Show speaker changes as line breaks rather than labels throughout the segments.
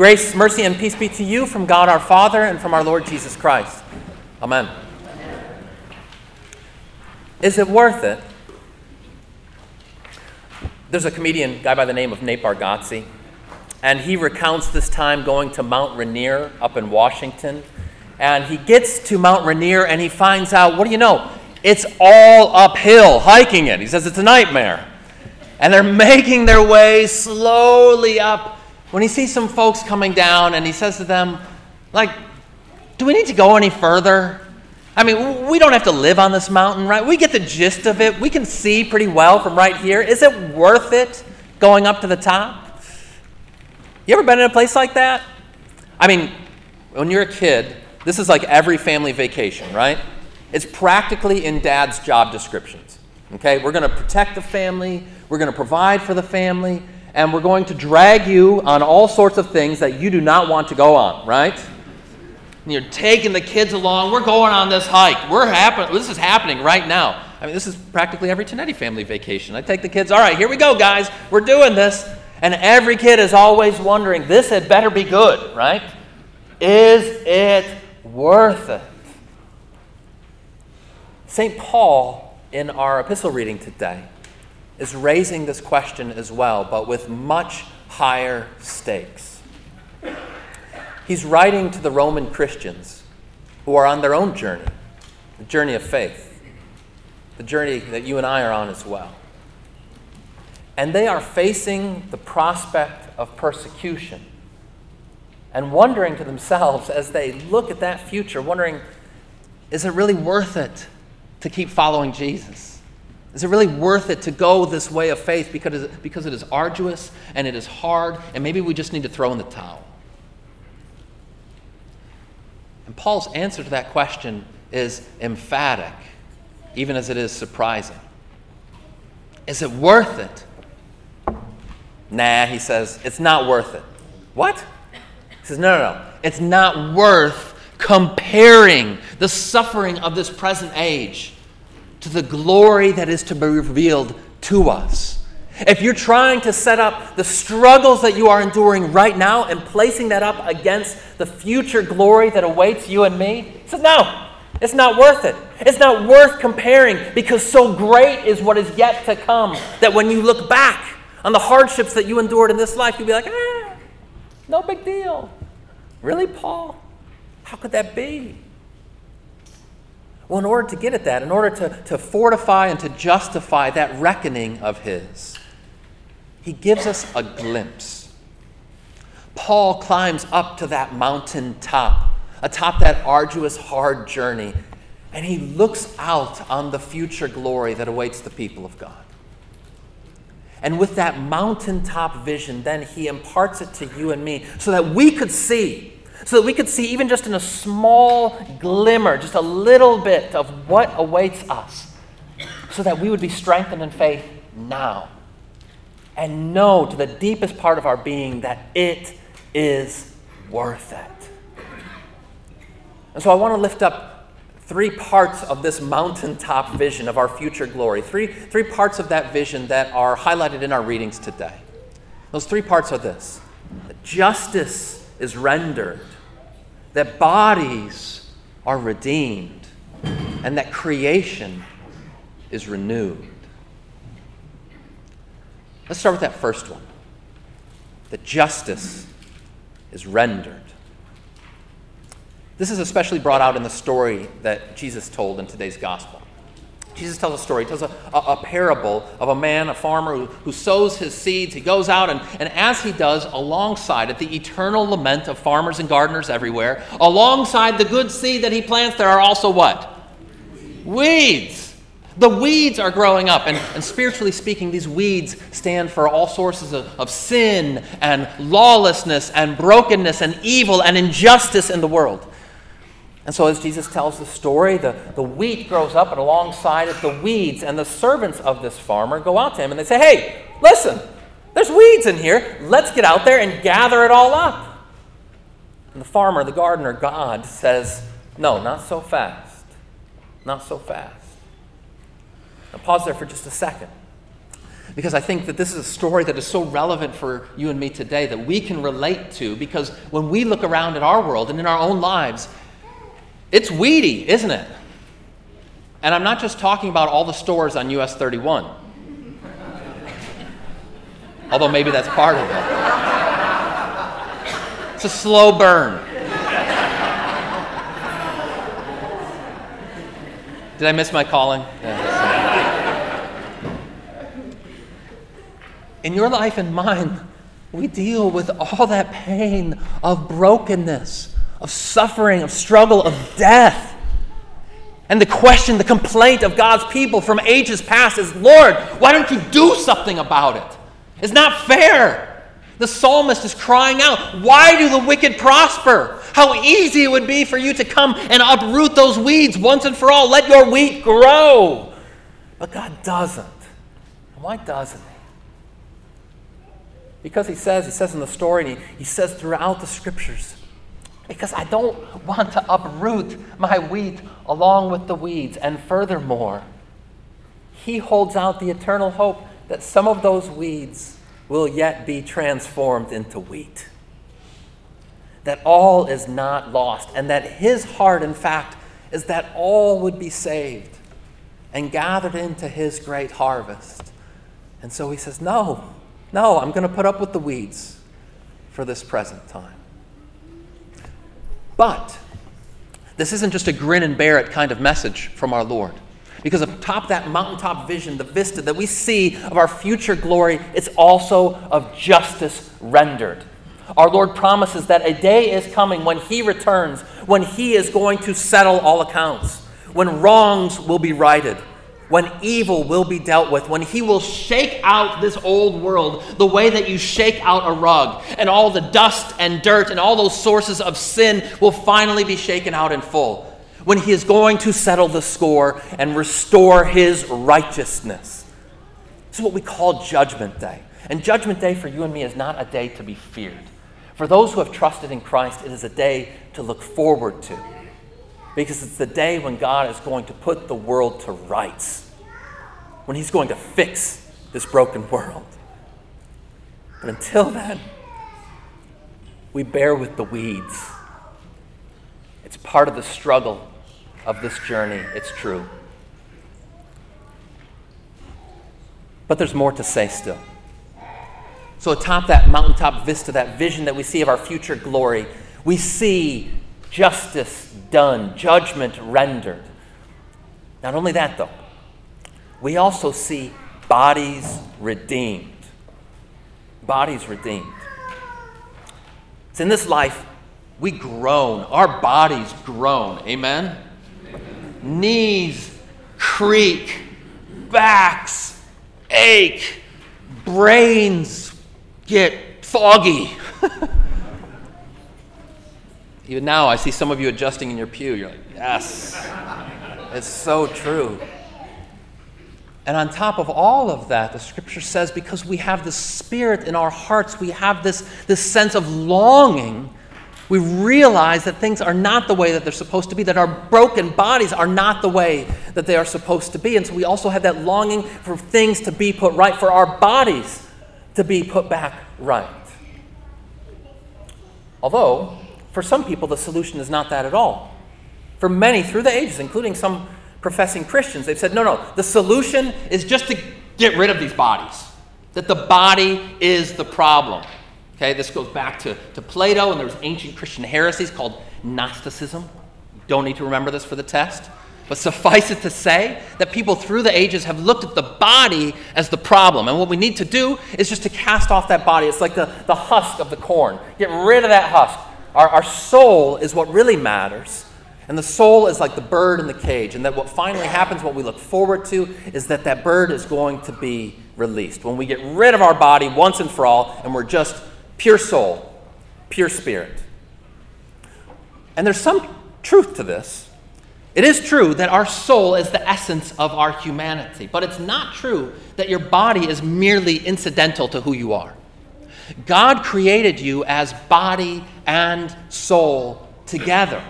Grace, mercy, and peace be to you from God our Father and from our Lord Jesus Christ. Amen. Is it worth it? There's a comedian, guy by the name of Nate Bargatze, and he recounts this time going to Mount Rainier up in Washington. And he gets to Mount Rainier and he finds out, what do you know? It's all uphill hiking it. He says it's a nightmare. And they're making their way slowly up when he sees some folks coming down and he says to them, like, do we need to go any further? I mean, we don't have to live on this mountain, right? We get the gist of it. We can see pretty well from right here. Is it worth it going up to the top? You ever been in a place like that? I mean, when you're a kid, this is like every family vacation, right? It's practically in dad's job descriptions. Okay? We're going to protect the family, we're going to provide for the family, and we're going to drag you on all sorts of things that you do not want to go on, right? And you're taking the kids along. We're going on this hike. We're happen- this is happening right now. I mean, this is practically every Tinetti family vacation. I take the kids, all right, here we go, guys. We're doing this. And every kid is always wondering, this had better be good, right? Is it worth it? St. Paul, in our epistle reading today, is raising this question as well, but with much higher stakes. He's writing to the Roman Christians who are on their own journey, the journey of faith, the journey that you and I are on as well. And they are facing the prospect of persecution and wondering to themselves as they look at that future, wondering, is it really worth it to keep following Jesus? Is it really worth it to go this way of faith because, because it is arduous and it is hard, and maybe we just need to throw in the towel? And Paul's answer to that question is emphatic, even as it is surprising. Is it worth it? Nah, he says, it's not worth it. What? He says, no, no, no. It's not worth comparing the suffering of this present age to the glory that is to be revealed to us. If you're trying to set up the struggles that you are enduring right now and placing that up against the future glory that awaits you and me, he says, no, it's not worth it. It's not worth comparing because so great is what is yet to come that when you look back on the hardships that you endured in this life, you'll be like, ah, no big deal. Really, Paul? How could that be? Well, in order to get at that, in order to, to fortify and to justify that reckoning of his, he gives us a glimpse. Paul climbs up to that mountain top, atop that arduous, hard journey, and he looks out on the future glory that awaits the people of God. And with that mountaintop vision, then he imparts it to you and me so that we could see, so that we could see, even just in a small glimmer, just a little bit of what awaits us, so that we would be strengthened in faith now and know to the deepest part of our being that it is worth it. And so I want to lift up three parts of this mountaintop vision of our future glory, three, three parts of that vision that are highlighted in our readings today. Those three parts are this justice is rendered, that bodies are redeemed, and that creation is renewed. Let's start with that first one that justice is rendered. This is especially brought out in the story that Jesus told in today's gospel. Jesus tells a story, he tells a, a, a parable of a man, a farmer, who, who, sows his seeds. He goes out, and, and as he does, alongside it, the eternal lament of farmers and gardeners everywhere, alongside the good seed that he plants, there are also what? Weeds. The weeds are growing up, and, and spiritually speaking, these weeds stand for all sources of, of sin and lawlessness and brokenness and evil and injustice in the world. And so, as Jesus tells the story, the, the wheat grows up, and alongside it, the weeds and the servants of this farmer go out to him and they say, Hey, listen, there's weeds in here. Let's get out there and gather it all up. And the farmer, the gardener, God says, No, not so fast. Not so fast. Now, pause there for just a second. because I think that this is a story that is so relevant for you and me today that we can relate to. Because when we look around at our world and in our own lives, it's weedy, isn't it? And I'm not just talking about all the stores on US 31, although maybe that's part of it. It's a slow burn. Did I miss my calling? In your life and mine, we deal with all that pain of brokenness, of suffering, of struggle, of death. And the question, the complaint of God's people from ages past is Lord, why don't you do something about it? It's not fair. The psalmist is crying out, Why do the wicked prosper? How easy it would be for you to come and uproot those weeds once and for all. Let your wheat grow. But God doesn't. Why doesn't He? Because He says, He says in the story, and He, he says throughout the scriptures, because I don't want to uproot my wheat along with the weeds. And furthermore, He holds out the eternal hope that some of those weeds will yet be transformed into wheat. That all is not lost, and that his heart, in fact, is that all would be saved and gathered into his great harvest. And so he says, No, no, I'm going to put up with the weeds for this present time. But this isn't just a grin and bear it kind of message from our Lord. Because atop that mountaintop vision, the vista that we see of our future glory, it's also of justice rendered. Our Lord promises that a day is coming when He returns, when He is going to settle all accounts, when wrongs will be righted, when evil will be dealt with, when He will shake out this old world the way that you shake out a rug, and all the dust and dirt and all those sources of sin will finally be shaken out in full when he is going to settle the score and restore his righteousness. This is what we call Judgment Day. And Judgment Day for you and me is not a day to be feared. For those who have trusted in Christ, it is a day to look forward to. Because it's the day when God is going to put the world to rights, when he's going to fix this broken world. But until then, we bear with the weeds. It's part of the struggle of this journey, it's true. But there's more to say still. So, atop that mountaintop vista, that vision that we see of our future glory, we see justice done, judgment rendered. Not only that, though, we also see bodies redeemed. Bodies redeemed. It's in this life we groan, our bodies groan. Amen? Knees creak, backs ache, brains get foggy. Even now, I see some of you adjusting in your pew. You're like, yes, it's so true. And on top of all of that, the scripture says because we have the Spirit in our hearts, we have this, this sense of longing we realize that things are not the way that they're supposed to be, that our broken bodies are not the way that they are supposed to be. And so we also have that longing for things to be put right, for our bodies to be put back right. Although, for some people, the solution is not that at all. For many through the ages, including some professing Christians, they've said, no, no, the solution is just to get rid of these bodies, that the body is the problem. Okay, this goes back to, to Plato, and there's ancient Christian heresies called Gnosticism. Don't need to remember this for the test. But suffice it to say that people through the ages have looked at the body as the problem. And what we need to do is just to cast off that body. It's like the, the husk of the corn. Get rid of that husk. Our, our soul is what really matters. And the soul is like the bird in the cage. And that what finally happens, what we look forward to, is that that bird is going to be released. When we get rid of our body once and for all, and we're just pure soul, pure spirit. And there's some truth to this. It is true that our soul is the essence of our humanity, but it's not true that your body is merely incidental to who you are. God created you as body and soul together.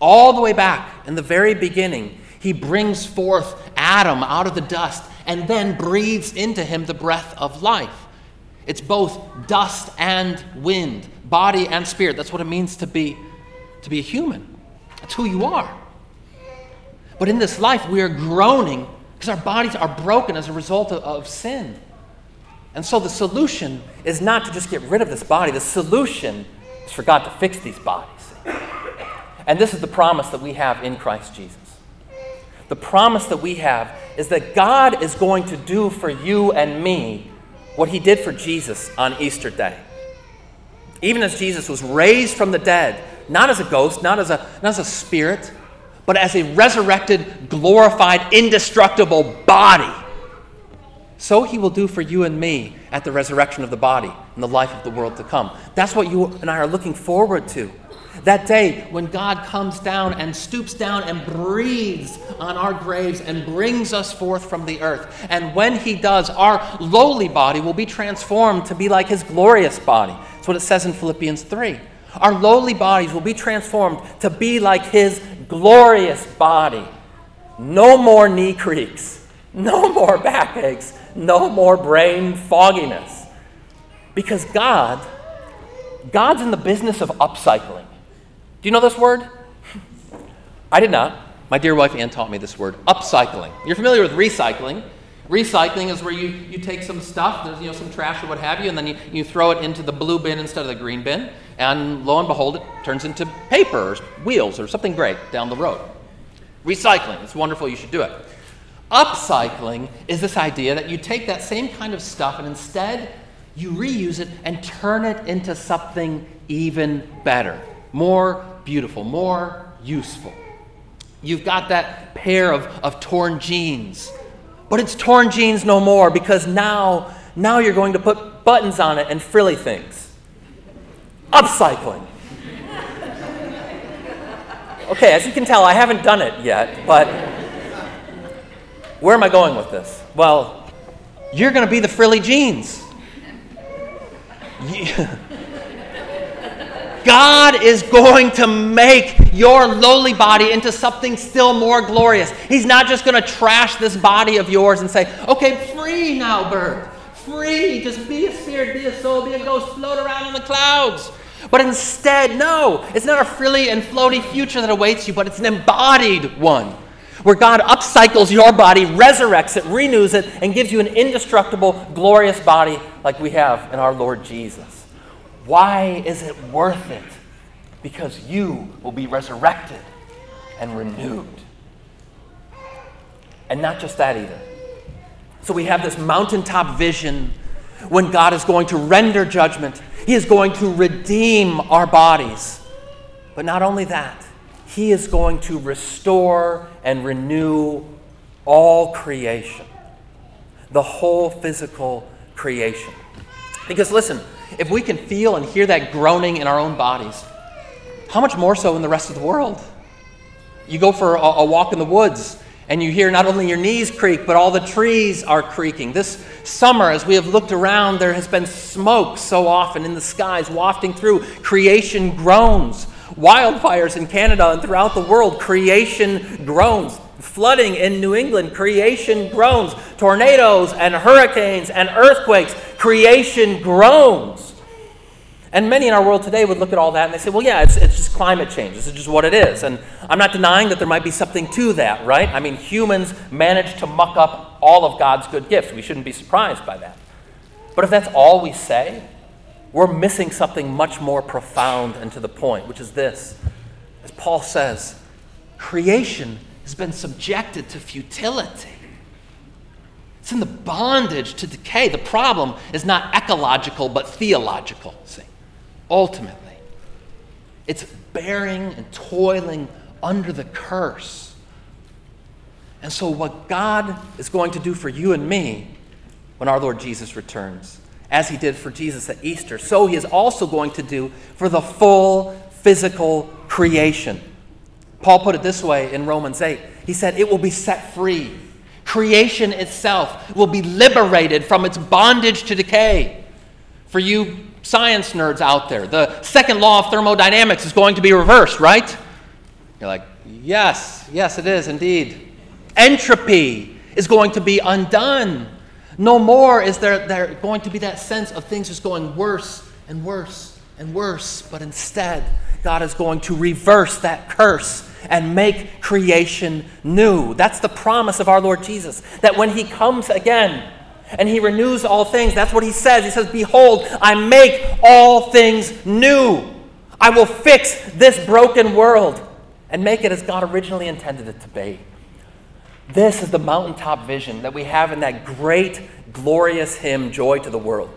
All the way back in the very beginning, He brings forth Adam out of the dust and then breathes into him the breath of life. It's both dust and wind, body and spirit. That's what it means to be, to be a human. That's who you are. But in this life, we are groaning because our bodies are broken as a result of, of sin. And so the solution is not to just get rid of this body, the solution is for God to fix these bodies. And this is the promise that we have in Christ Jesus. The promise that we have is that God is going to do for you and me what he did for Jesus on Easter Day. Even as Jesus was raised from the dead, not as a ghost, not as a, not as a spirit, but as a resurrected, glorified, indestructible body, so he will do for you and me at the resurrection of the body and the life of the world to come. That's what you and I are looking forward to. That day when God comes down and stoops down and breathes on our graves and brings us forth from the earth. And when he does, our lowly body will be transformed to be like his glorious body. That's what it says in Philippians 3. Our lowly bodies will be transformed to be like his glorious body. No more knee creaks, no more backaches, no more brain fogginess. Because God, God's in the business of upcycling. Do you know this word? I did not. My dear wife Ann taught me this word, upcycling. You're familiar with recycling. Recycling is where you, you take some stuff, there's you know some trash or what have you, and then you, you throw it into the blue bin instead of the green bin, and lo and behold, it turns into paper or wheels or something great down the road. Recycling, it's wonderful, you should do it. Upcycling is this idea that you take that same kind of stuff and instead you reuse it and turn it into something even better, more beautiful, more useful. You've got that pair of, of torn jeans, but it's torn jeans no more because now, now you're going to put buttons on it and frilly things. Upcycling. Okay, as you can tell, I haven't done it yet, but where am I going with this? Well, you're going to be the frilly jeans. God is going to make your lowly body into something still more glorious. He's not just going to trash this body of yours and say, okay, free now, bird. Free. Just be a spirit, be a soul, be a ghost, float around in the clouds. But instead, no, it's not a frilly and floaty future that awaits you, but it's an embodied one where God upcycles your body, resurrects it, renews it, and gives you an indestructible, glorious body like we have in our Lord Jesus. Why is it worth it? Because you will be resurrected and renewed. And not just that either. So we have this mountaintop vision when God is going to render judgment, He is going to redeem our bodies. But not only that, He is going to restore and renew all creation, the whole physical creation. Because listen, if we can feel and hear that groaning in our own bodies, how much more so in the rest of the world? You go for a, a walk in the woods and you hear not only your knees creak, but all the trees are creaking. This summer, as we have looked around, there has been smoke so often in the skies wafting through. Creation groans. Wildfires in Canada and throughout the world, creation groans. Flooding in New England, creation groans. Tornadoes and hurricanes and earthquakes, creation groans. And many in our world today would look at all that and they say, well, yeah, it's, it's just climate change. This is just what it is. And I'm not denying that there might be something to that, right? I mean, humans manage to muck up all of God's good gifts. We shouldn't be surprised by that. But if that's all we say, we're missing something much more profound and to the point, which is this. As Paul says, creation has been subjected to futility. It's in the bondage to decay. The problem is not ecological, but theological, see, ultimately. It's bearing and toiling under the curse. And so, what God is going to do for you and me when our Lord Jesus returns, as he did for Jesus at Easter, so he is also going to do for the full physical creation. Paul put it this way in Romans 8. He said, It will be set free creation itself will be liberated from its bondage to decay. For you science nerds out there, the second law of thermodynamics is going to be reversed, right? You're like, yes, yes, it is indeed. Entropy is going to be undone. No more is there, there going to be that sense of things just going worse and worse and worse, but instead, God is going to reverse that curse and make creation new. That's the promise of our Lord Jesus, that when He comes again and He renews all things, that's what He says. He says, Behold, I make all things new. I will fix this broken world and make it as God originally intended it to be. This is the mountaintop vision that we have in that great, glorious hymn, Joy to the World.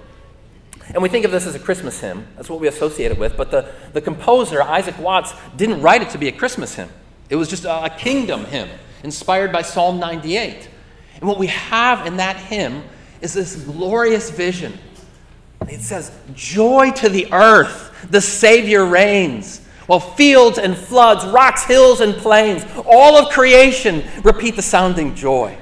And we think of this as a Christmas hymn. That's what we associate it with. But the, the composer, Isaac Watts, didn't write it to be a Christmas hymn. It was just a, a kingdom hymn inspired by Psalm 98. And what we have in that hymn is this glorious vision. It says, Joy to the earth, the Savior reigns. While fields and floods, rocks, hills, and plains, all of creation repeat the sounding joy.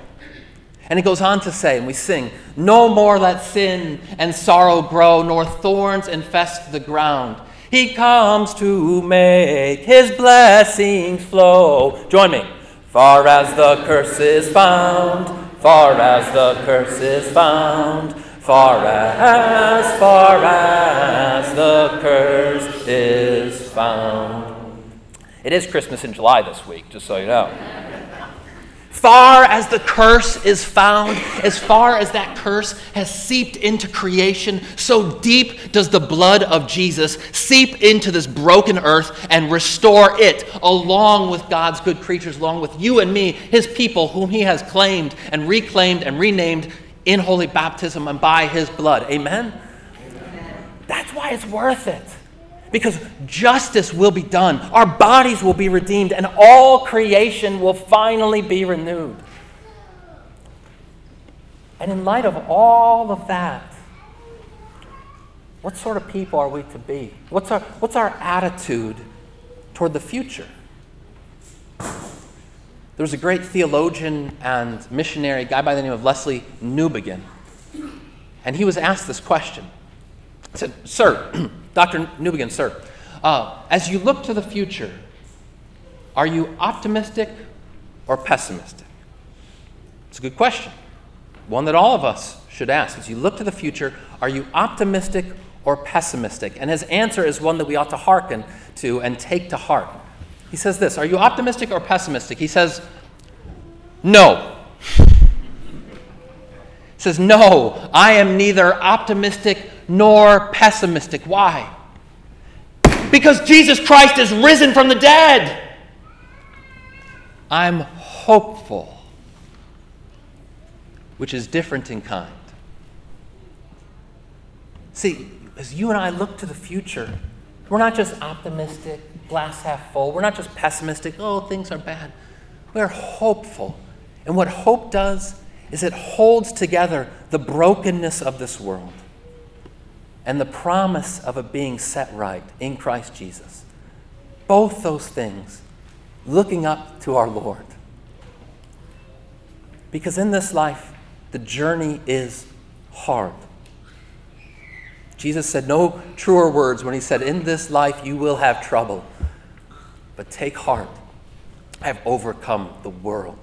And it goes on to say, and we sing, No more let sin and sorrow grow, nor thorns infest the ground. He comes to make his blessings flow. Join me. Far as the curse is found, far as the curse is found, far as, far as the curse is found. It is Christmas in July this week, just so you know far as the curse is found, as far as that curse has seeped into creation, so deep does the blood of Jesus seep into this broken earth and restore it, along with God's good creatures, along with you and me, his people, whom he has claimed and reclaimed and renamed in holy baptism and by his blood. Amen? Amen. That's why it's worth it because justice will be done, our bodies will be redeemed, and all creation will finally be renewed. And in light of all of that, what sort of people are we to be? What's our, what's our attitude toward the future? There was a great theologian and missionary, guy by the name of Lesslie Newbigin. and he was asked this question. He said, Sir, Dr. Newbigin, sir, uh, as you look to the future, are you optimistic or pessimistic? It's a good question. One that all of us should ask. As you look to the future, are you optimistic or pessimistic? And his answer is one that we ought to hearken to and take to heart. He says this Are you optimistic or pessimistic? He says, No. He says, No, I am neither optimistic nor pessimistic. Why? Because Jesus Christ is risen from the dead. I'm hopeful, which is different in kind. See, as you and I look to the future, we're not just optimistic, glass half full. We're not just pessimistic, oh, things are bad. We're hopeful. And what hope does is it holds together the brokenness of this world and the promise of it being set right in Christ Jesus. Both those things, looking up to our Lord. Because in this life, the journey is hard. Jesus said no truer words when he said, In this life you will have trouble, but take heart. I have overcome the world.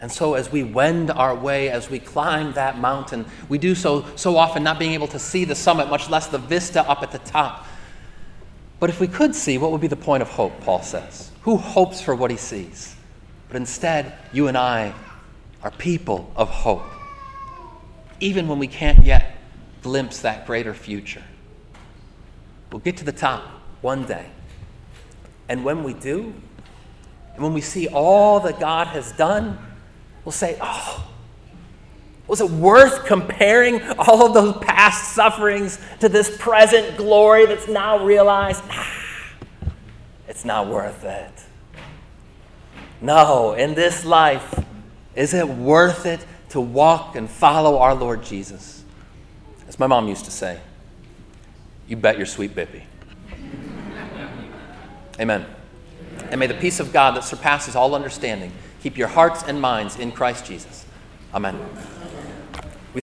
And so, as we wend our way, as we climb that mountain, we do so so often not being able to see the summit, much less the vista up at the top. But if we could see, what would be the point of hope, Paul says? Who hopes for what he sees? But instead, you and I are people of hope, even when we can't yet glimpse that greater future. We'll get to the top one day. And when we do, and when we see all that God has done, we'll say, Oh, was it worth comparing all of those past sufferings to this present glory that's now realized? It's not worth it. No, in this life, is it worth it to walk and follow our Lord Jesus? As my mom used to say, you bet your sweet bippy. Amen. And may the peace of God that surpasses all understanding Keep your hearts and minds in Christ Jesus. Amen.